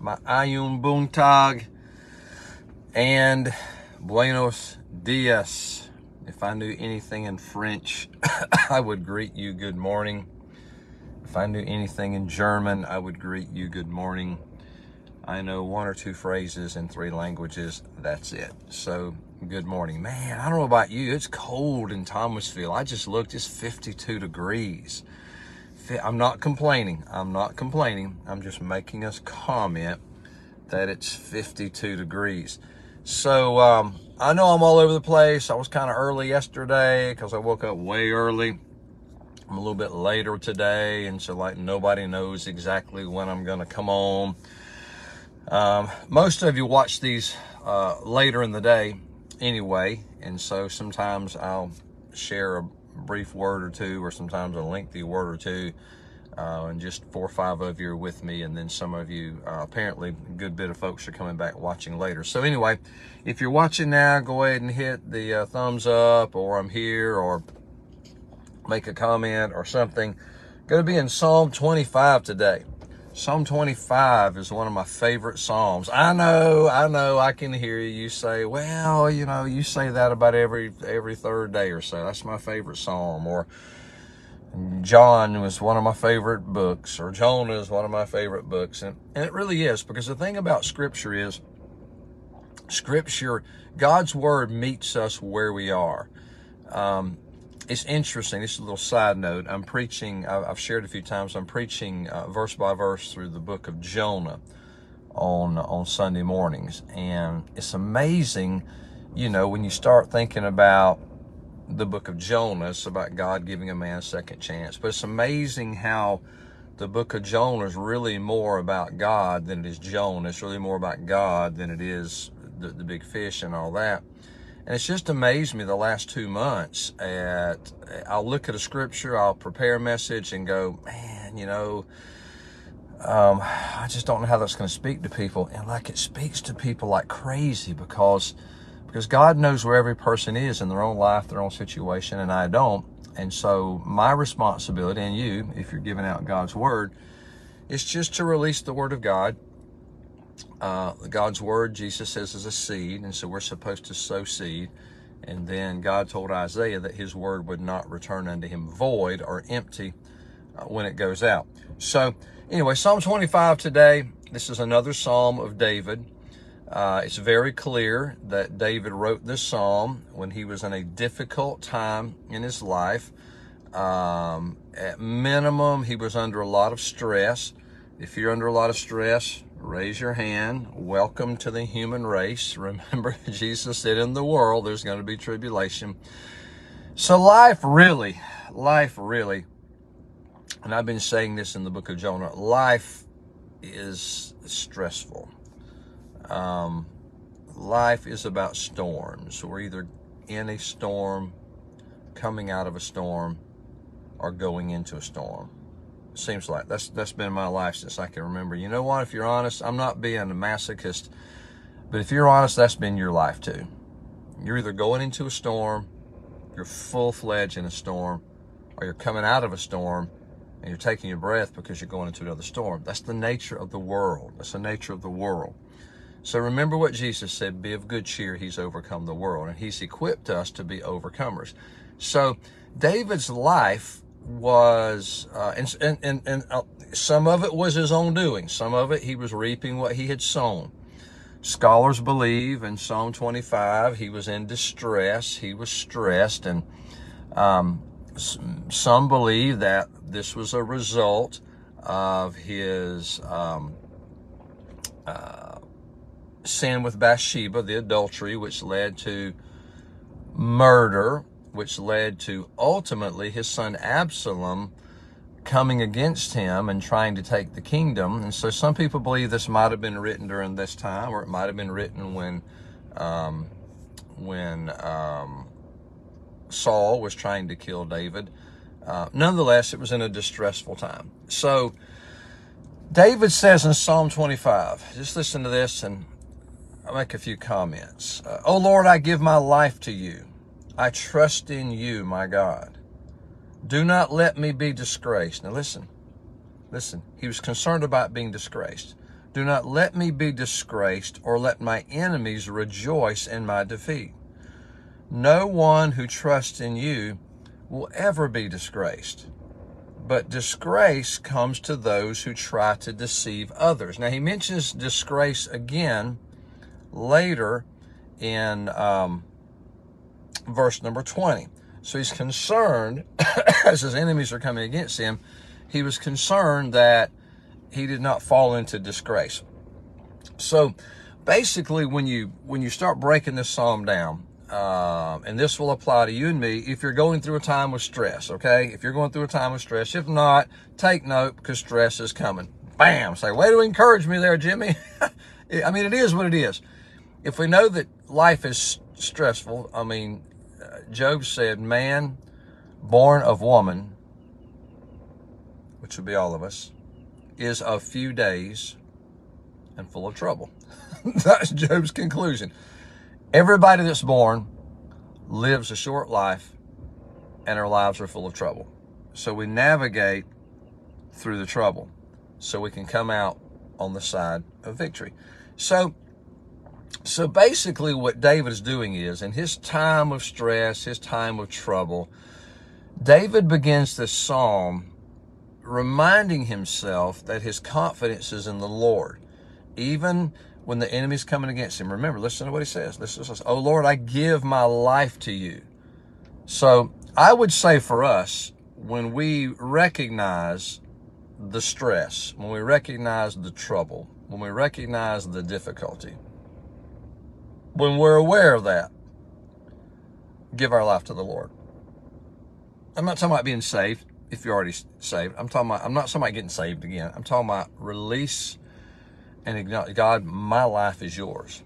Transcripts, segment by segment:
Maayong buntag, and Buenos Dias. If I knew anything in French, I would greet you good morning. If I knew anything in German, I would greet you good morning. I know one or two phrases in three languages. That's it. So, good morning. Man, I don't know about you. It's cold in Thomasville. I just looked, it's 52 degrees. I'm not complaining. I'm not complaining. I'm just making us comment that it's 52 degrees. So um, I know I'm all over the place. I was kind of early yesterday because I woke up way early. I'm a little bit later today, and so like nobody knows exactly when I'm going to come on. Um, most of you watch these uh, later in the day anyway, and so sometimes I'll share a brief word or two, or sometimes a lengthy word or two. Uh, and just four or five of you are with me, and then some of you, uh, apparently, a good bit of folks are coming back watching later. So, anyway, if you're watching now, go ahead and hit the uh, thumbs up, or I'm here, or make a comment or something. Going to be in Psalm 25 today. Psalm 25 is one of my favorite Psalms. I know, I know, I can hear you. Say, well, you know, you say that about every every third day or so. That's my favorite Psalm. Or John was one of my favorite books, or Jonah is one of my favorite books. And, and it really is, because the thing about Scripture is, Scripture, God's Word meets us where we are. Um, it's interesting. This is a little side note. I'm preaching, I've shared a few times, I'm preaching uh, verse by verse through the book of Jonah on, on Sunday mornings. And it's amazing, you know, when you start thinking about the book of Jonah, it's about God giving a man a second chance. But it's amazing how the book of Jonah is really more about God than it is Jonah. It's really more about God than it is the, the big fish and all that. And it's just amazed me the last two months at I'll look at a scripture, I'll prepare a message and go, man, you know, um, I just don't know how that's going to speak to people. And like it speaks to people like crazy because because God knows where every person is in their own life, their own situation, and I don't. And so my responsibility, and you, if you're giving out God's word, is just to release the word of God uh, God's word, Jesus says, is a seed, and so we're supposed to sow seed. And then God told Isaiah that his word would not return unto him void or empty uh, when it goes out. So, anyway, Psalm 25 today, this is another psalm of David. Uh, it's very clear that David wrote this psalm when he was in a difficult time in his life. Um, at minimum, he was under a lot of stress. If you're under a lot of stress, raise your hand. Welcome to the human race. Remember, Jesus said in the world there's going to be tribulation. So, life really, life really, and I've been saying this in the book of Jonah, life is stressful. Um, life is about storms. We're either in a storm, coming out of a storm, or going into a storm seems like that's that's been my life since I can remember. You know what? If you're honest, I'm not being a masochist, but if you're honest, that's been your life too. You're either going into a storm, you're full fledged in a storm, or you're coming out of a storm and you're taking your breath because you're going into another storm. That's the nature of the world. That's the nature of the world. So remember what Jesus said be of good cheer, he's overcome the world, and he's equipped us to be overcomers. So David's life was, uh, and, and, and, and uh, some of it was his own doing. Some of it, he was reaping what he had sown. Scholars believe in Psalm 25, he was in distress, he was stressed, and um, some believe that this was a result of his um, uh, sin with Bathsheba, the adultery, which led to murder which led to ultimately his son Absalom coming against him and trying to take the kingdom. And so some people believe this might have been written during this time, or it might have been written when um, when um, Saul was trying to kill David. Uh, nonetheless, it was in a distressful time. So David says in Psalm 25, just listen to this and I'll make a few comments. Uh, oh Lord, I give my life to you. I trust in you, my God. Do not let me be disgraced. Now listen, listen. He was concerned about being disgraced. Do not let me be disgraced or let my enemies rejoice in my defeat. No one who trusts in you will ever be disgraced. But disgrace comes to those who try to deceive others. Now, he mentions disgrace again later in um, verse number 20. So he's concerned, as his enemies are coming against him, he was concerned that he did not fall into disgrace. So basically, when you when you start breaking this psalm down, uh, and this will apply to you and me if you're going through a time of stress, okay? If you're going through a time of stress, if not, take note because stress is coming. Bam! Say, way to encourage me there, Jimmy. I mean, it is what it is. If we know that life is stressful, I mean, Job said, man born of woman, which would be all of us, is of few days and full of trouble. That's Job's conclusion. Everybody that's born lives a short life and our lives are full of trouble. So we navigate through the trouble so we can come out on the side of victory. So so basically what David is doing is in his time of stress, his time of trouble, David begins this psalm reminding himself that his confidence is in the Lord. Even when the enemy's coming against him. Remember, listen to what he says. This. Oh Lord, I give my life to you. So I would say for us, when we recognize the stress, when we recognize the trouble, when we recognize the difficulty, when we're aware of that, give our life to the Lord. I'm not talking about being saved if you're already saved. I'm talking about, I'm not talking about getting saved again. I'm talking about release and acknowledge, God, my life is yours.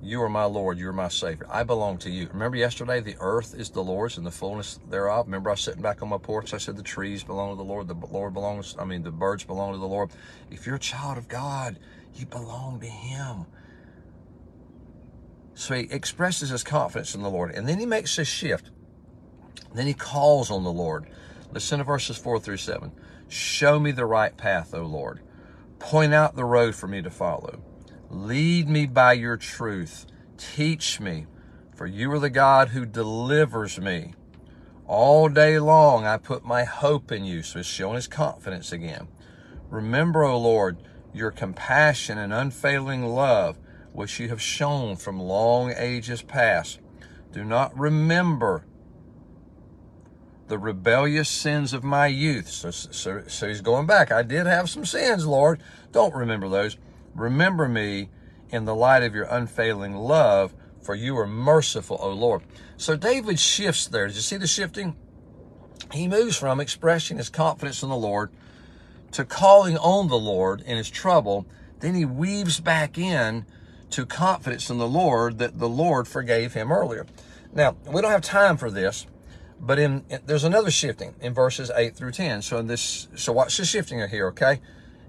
You are my Lord. You are my Savior. I belong to you. Remember yesterday, the earth is the Lord's and the fullness thereof. Remember I was sitting back on my porch. I said the trees belong to the Lord. The Lord belongs, I mean, the birds belong to the Lord. If you're a child of God, you belong to Him. So he expresses his confidence in the Lord. And then he makes a shift. Then he calls on the Lord. Listen to verses 4 through 7. Show me the right path, O Lord. Point out the road for me to follow. Lead me by your truth. Teach me, for you are the God who delivers me. All day long I put my hope in you. So he's showing his confidence again. Remember, O Lord, your compassion and unfailing love, which you have shown from long ages past. Do not remember the rebellious sins of my youth. So, so, so he's going back. I did have some sins, Lord. Don't remember those. Remember me in the light of your unfailing love, for you are merciful, O Lord. So David shifts there. Did you see the shifting? He moves from expressing his confidence in the Lord to calling on the Lord in his trouble. Then he weaves back in to confidence in the Lord that the Lord forgave him earlier. Now, we don't have time for this but in, in, there's another shifting in verses 8 through 10. So in this so watch the shifting here, okay?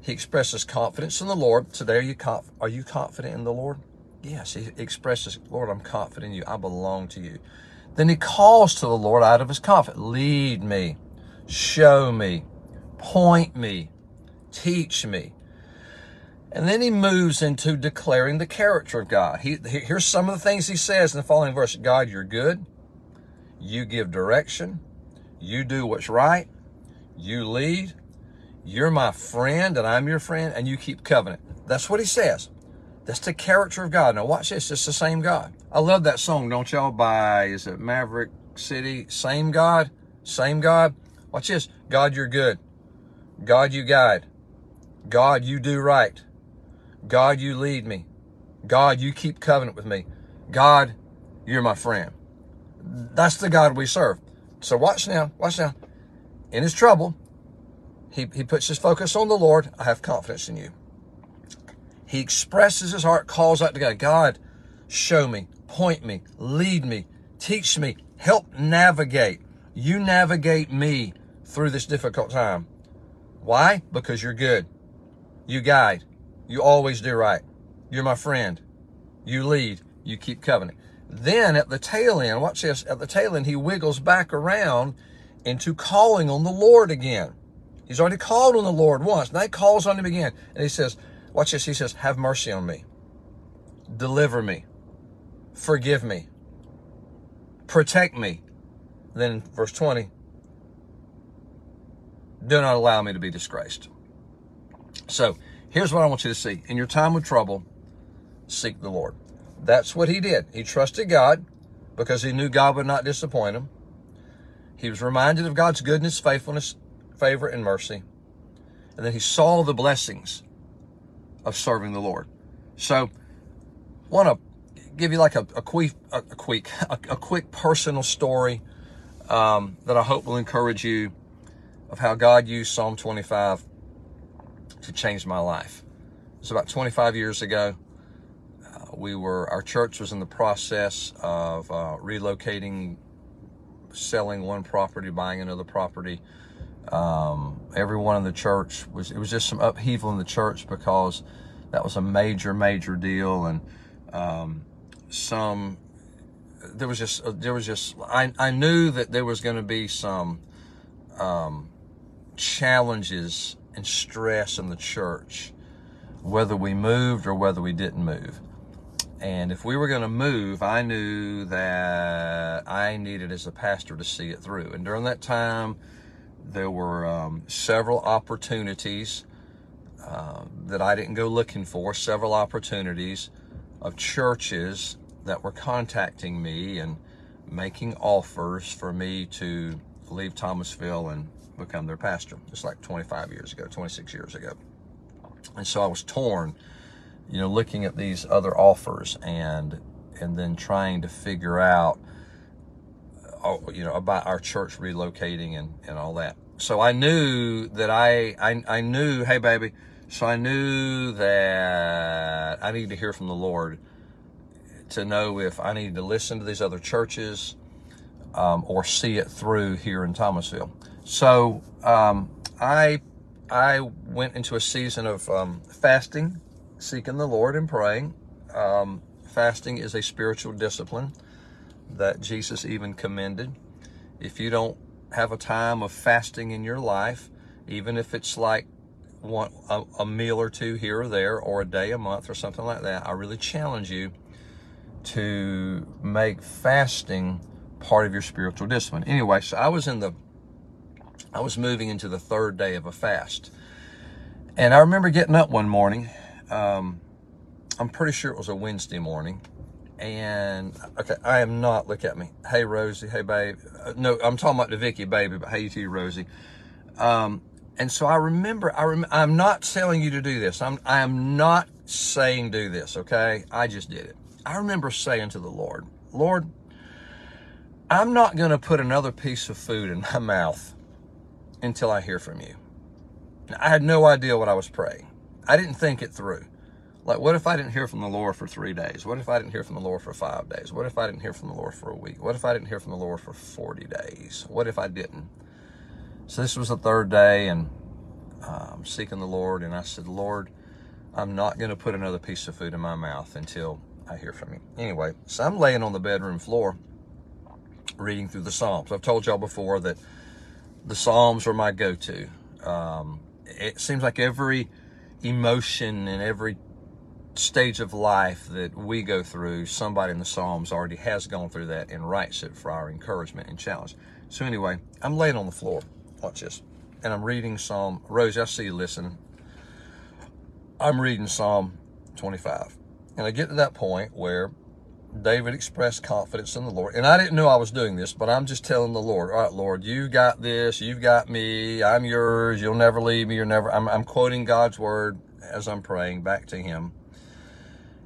He expresses confidence in the Lord. Today are you conf- are you confident in the Lord? Yes, he expresses, Lord, I'm confident in you. I belong to you. Then he calls to the Lord out of his confidence. Lead me, show me, point me, teach me. And then he moves into declaring the character of God. He, here's some of the things he says in the following verse. God, you're good. You give direction. You do what's right. You lead. You're my friend and I'm your friend and you keep covenant. That's what he says. That's the character of God. Now watch this. It's the same God. I love that song, don't y'all? By, is it Maverick City? Same God? Same God? Watch this. God, you're good. God, you guide. God, you do right. God, you lead me. God, you keep covenant with me. God, you're my friend. That's the God we serve. So watch now, watch now. In his trouble, He, he puts his focus on the Lord. I have confidence in you. He expresses his heart, calls out to God, God, show me, point me, lead me, teach me, help navigate. You navigate me through this difficult time. Why? Because you're good. You guide. You always do right. You're my friend. You lead. You keep covenant. Then at the tail end, watch this, at the tail end, he wiggles back around into calling on the Lord again. He's already called on the Lord once. Now he calls on him again. And he says, watch this, he says, have mercy on me. Deliver me. Forgive me. Protect me. Then verse 20, do not allow me to be disgraced. So here's what I want you to see. In your time of trouble, seek the Lord. That's what he did. He trusted God because he knew God would not disappoint him. He was reminded of God's goodness, faithfulness, favor, and mercy. And then he saw the blessings of serving the Lord. So, want to give you like a, a quick, a, a quick, a, a, quick personal story um, that I hope will encourage you of how God used Psalm 25 to change my life. It was about 25 years ago. Uh, we were, our church was in the process of uh, relocating, selling one property, buying another property. Um, everyone in the church was, it was just some upheaval in the church because that was a major, major deal. And um, some, there was just, there was just, I, I knew that there was going to be some um, challenges and stress in the church, whether we moved or whether we didn't move. And if we were going to move, I knew that I needed as a pastor to see it through. And during that time, there were um, several opportunities uh, that I didn't go looking for, several opportunities of churches that were contacting me and making offers for me to leave Thomasville and become their pastor. It's like 25 years ago, 26 years ago. And so I was torn, you know, looking at these other offers and and then trying to figure out, uh, you know, about our church relocating and, and all that. So I knew that I, I, I knew, hey baby, so I knew that I needed to hear from the Lord to know if I needed to listen to these other churches um, or see it through here in Thomasville. So um, I I went into a season of um, fasting, seeking the Lord and praying. Um, fasting is a spiritual discipline that Jesus even commended. If you don't have a time of fasting in your life, even if it's like one a, a meal or two here or there, or a day a month or something like that, I really challenge you to make fasting part of your spiritual discipline. Anyway, so I was in the I was moving into the third day of a fast. And I remember getting up one morning. Um, I'm pretty sure it was a Wednesday morning. And okay, I am not. Look at me. Hey Rosie. Hey babe. Uh, no, I'm talking about the Vicky baby, but hey to you, Rosie. Um, and so I remember. I rem- I'm not telling you to do this. I'm. I am not saying do this. Okay. I just did it. I remember saying to the Lord, Lord, I'm not going to put another piece of food in my mouth until I hear from you. I had no idea what I was praying. I didn't think it through. Like, what if I didn't hear from the Lord for three days? What if I didn't hear from the Lord for five days? What if I didn't hear from the Lord for a week? What if I didn't hear from the Lord for 40 days? What if I didn't? So this was the third day, and I'm seeking the Lord, and I said, Lord, I'm not going to put another piece of food in my mouth until I hear from you. Anyway, so I'm laying on the bedroom floor reading through the Psalms. I've told y'all before that the Psalms are my go-to. Um, it seems like every emotion and every stage of life that we go through, somebody in the Psalms already has gone through that and writes it for our encouragement and challenge. So anyway, I'm laying on the floor. Watch this. And I'm reading Psalm. Rose, I see you listening. I'm reading Psalm 25. And I get to that point where David expressed confidence in the Lord. And I didn't know I was doing this, but I'm just telling the Lord, all right, Lord, you got this. You've got me. I'm yours. You'll never leave me. You're never, I'm, I'm quoting God's word as I'm praying back to him.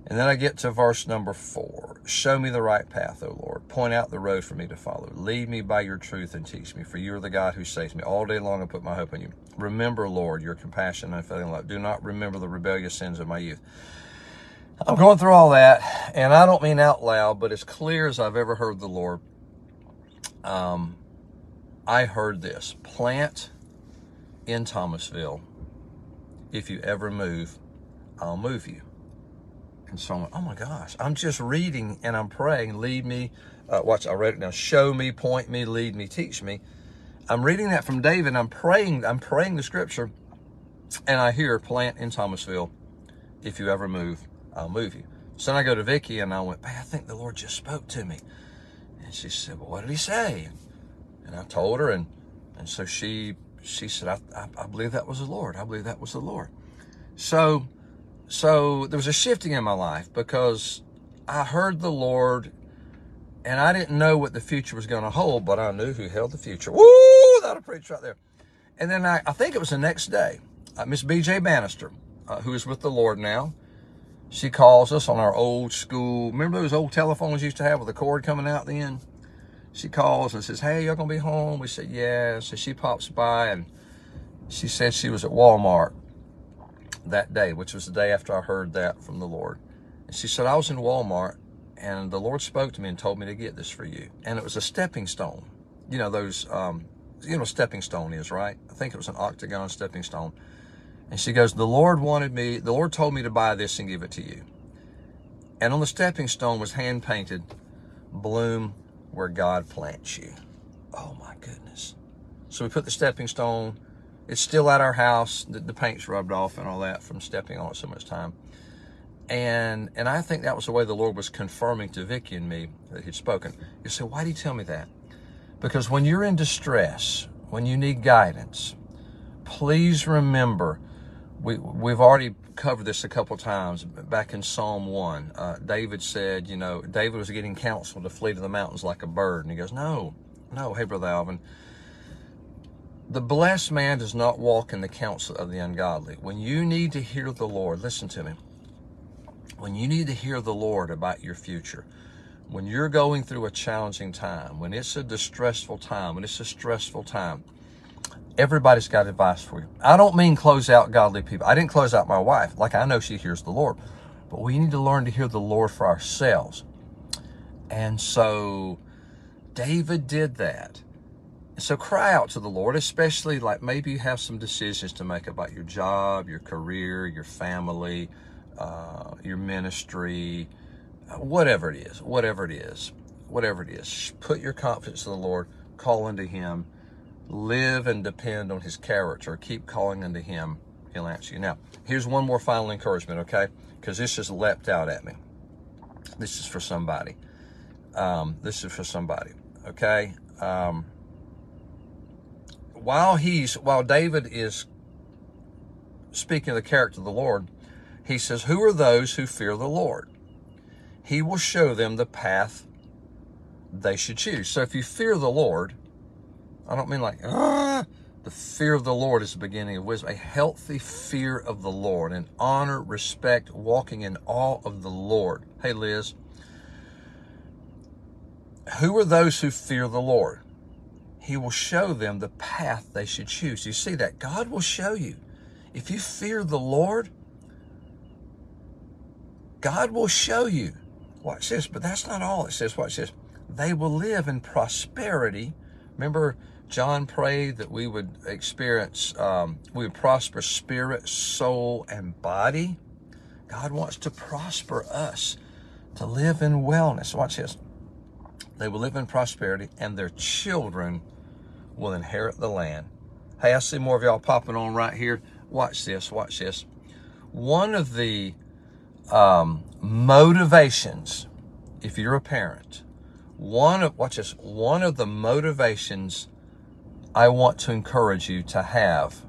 And then I get to verse number four. Show me the right path, O Lord. Point out the road for me to follow. Lead me by your truth and teach me, for you are the God who saves me. All day long I put my hope in you. Remember, Lord, your compassion and unfailing love. Do not remember the rebellious sins of my youth. I'm going through all that, and I don't mean out loud, but as clear as I've ever heard the Lord, um, I heard this plant in Thomasville. If you ever move, I'll move you. And so I'm like, oh my gosh, I'm just reading and I'm praying, lead me. Uh, watch, I read it now. Show me, point me, lead me, teach me. I'm reading that from David. I'm praying, I'm praying the scripture, and I hear plant in Thomasville. If you ever move, I'll move you. So I go to Vicky and I went, hey, I think the Lord just spoke to me. And she said, well, what did he say? And I told her, and and so she she said, I, I, I believe that was the Lord. I believe that was the Lord. So so there was a shifting in my life because I heard the Lord and I didn't know what the future was going to hold, but I knew who held the future. Woo! That'll preach right there. And then I, I think it was the next day, uh, Miss B.J. Bannister, uh, who is with the Lord now, she calls us on our old school. Remember those old telephones used to have with the cord coming out the end? She calls and says, Hey, y'all to be home? We said, Yeah. So she pops by and she said she was at Walmart that day, which was the day after I heard that from the Lord. And she said, I was in Walmart and the Lord spoke to me and told me to get this for you. And it was a stepping stone. You know, those, um, you know, stepping stone is, right? I think it was an octagon stepping stone. And she goes, The Lord wanted me, the Lord told me to buy this and give it to you. And on the stepping stone was hand painted, bloom where God plants you. Oh my goodness. So we put the stepping stone it's still at our house. The, the paint's rubbed off and all that from stepping on it so much time. And and I think that was the way the Lord was confirming to Vicky and me that He'd spoken. You say, why did He tell me that? Because when you're in distress, when you need guidance, please remember. We we've already covered this a couple times back in Psalm one. Uh, David said, you know, David was getting counsel to flee to the mountains like a bird, and he goes, no, no, hey brother Alvin the blessed man does not walk in the counsel of the ungodly. When you need to hear the Lord, listen to me. When you need to hear the Lord about your future, when you're going through a challenging time, when it's a distressful time, when it's a stressful time, everybody's got advice for you. I don't mean close out godly people. I didn't close out my wife. Like I know she hears the Lord. But we need to learn to hear the Lord for ourselves. And so David did that. So cry out to the Lord, especially like maybe you have some decisions to make about your job, your career, your family, uh, your ministry, uh, whatever it is, whatever it is, whatever it is. Put your confidence in the Lord, call unto Him, live and depend on His character. Keep calling unto Him, He'll answer you. Now, here's one more final encouragement, okay? Because this just leapt out at me. This is for somebody. Um, this is for somebody, okay? Um, while he's while David is speaking of the character of the Lord, he says, Who are those who fear the Lord? He will show them the path they should choose. So if you fear the Lord, I don't mean like, ah, the fear of the Lord is the beginning of wisdom. A healthy fear of the Lord, and honor, respect, walking in awe of the Lord. Hey, Liz. Who are those who fear the Lord? He will show them the path they should choose. You see that? God will show you. If you fear the Lord, God will show you. Watch this, but that's not all it says. Watch this. They will live in prosperity. Remember, John prayed that we would experience, um, we would prosper spirit, soul, and body. God wants to prosper us, to live in wellness. Watch this. They will live in prosperity, and their children will inherit the land. Hey, I see more of y'all popping on right here. Watch this, watch this. One of the um, motivations, if you're a parent, one of, watch this, one of the motivations I want to encourage you to have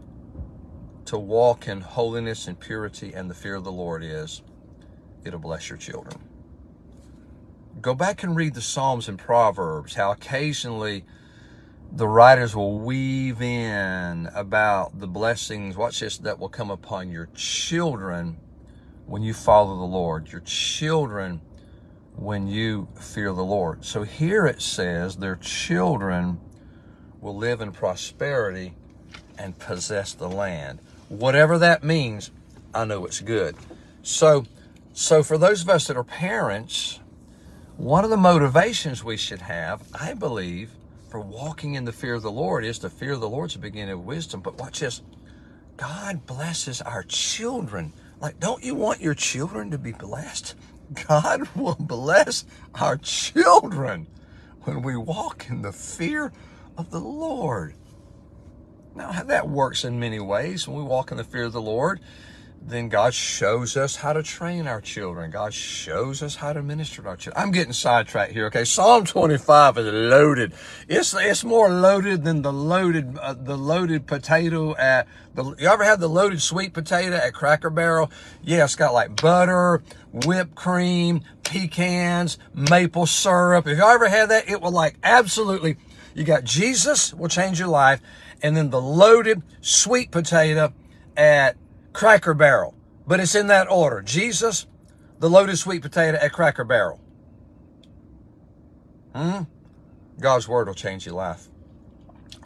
to walk in holiness and purity and the fear of the Lord is it'll bless your children. Go back and read the Psalms and Proverbs, how occasionally the writers will weave in about the blessings, watch this, that will come upon your children when you follow the Lord, your children when you fear the Lord. So here it says their children will live in prosperity and possess the land. Whatever that means, I know it's good. So so for those of us that are parents, one of the motivations we should have, I believe, for walking in the fear of the Lord is to fear of the Lord's the beginning of wisdom. But watch this. God blesses our children. Like, don't you want your children to be blessed? God will bless our children when we walk in the fear of the Lord. Now, that works in many ways. When we walk in the fear of the Lord, then God shows us how to train our children. God shows us how to minister to our children. I'm getting sidetracked here. Okay, Psalm 25 is loaded. It's it's more loaded than the loaded uh, the loaded potato at the. You ever had the loaded sweet potato at Cracker Barrel? Yeah, it's got like butter, whipped cream, pecans, maple syrup. If you ever had that, it will like absolutely. You got Jesus will change your life, and then the loaded sweet potato at Cracker Barrel. But it's in that order. Jesus, the loaded sweet potato at Cracker Barrel. Hmm? God's word will change your life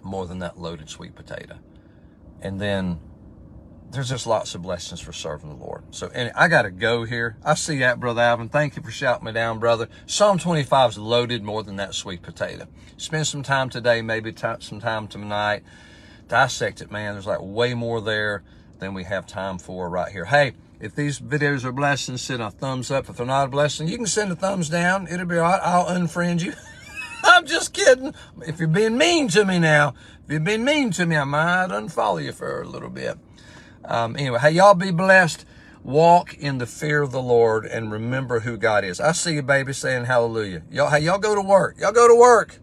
more than that loaded sweet potato. And then there's just lots of blessings for serving the Lord. So and I got to go here. I see that, Brother Alvin. Thank you for shouting me down, brother. Psalm 25 is loaded more than that sweet potato. Spend some time today, maybe some time tonight. Dissect it, man. There's like way more there than we have time for right here. Hey, if these videos are blessings, send a thumbs up. If they're not a blessing, you can send a thumbs down. It'll be all right. I'll unfriend you. I'm just kidding. If you're being mean to me now, if you're being mean to me, I might unfollow you for a little bit. Um, anyway, hey, y'all be blessed. Walk in the fear of the Lord and remember who God is. I see you, baby, saying hallelujah. Y'all, hey, y'all go to work. Y'all go to work.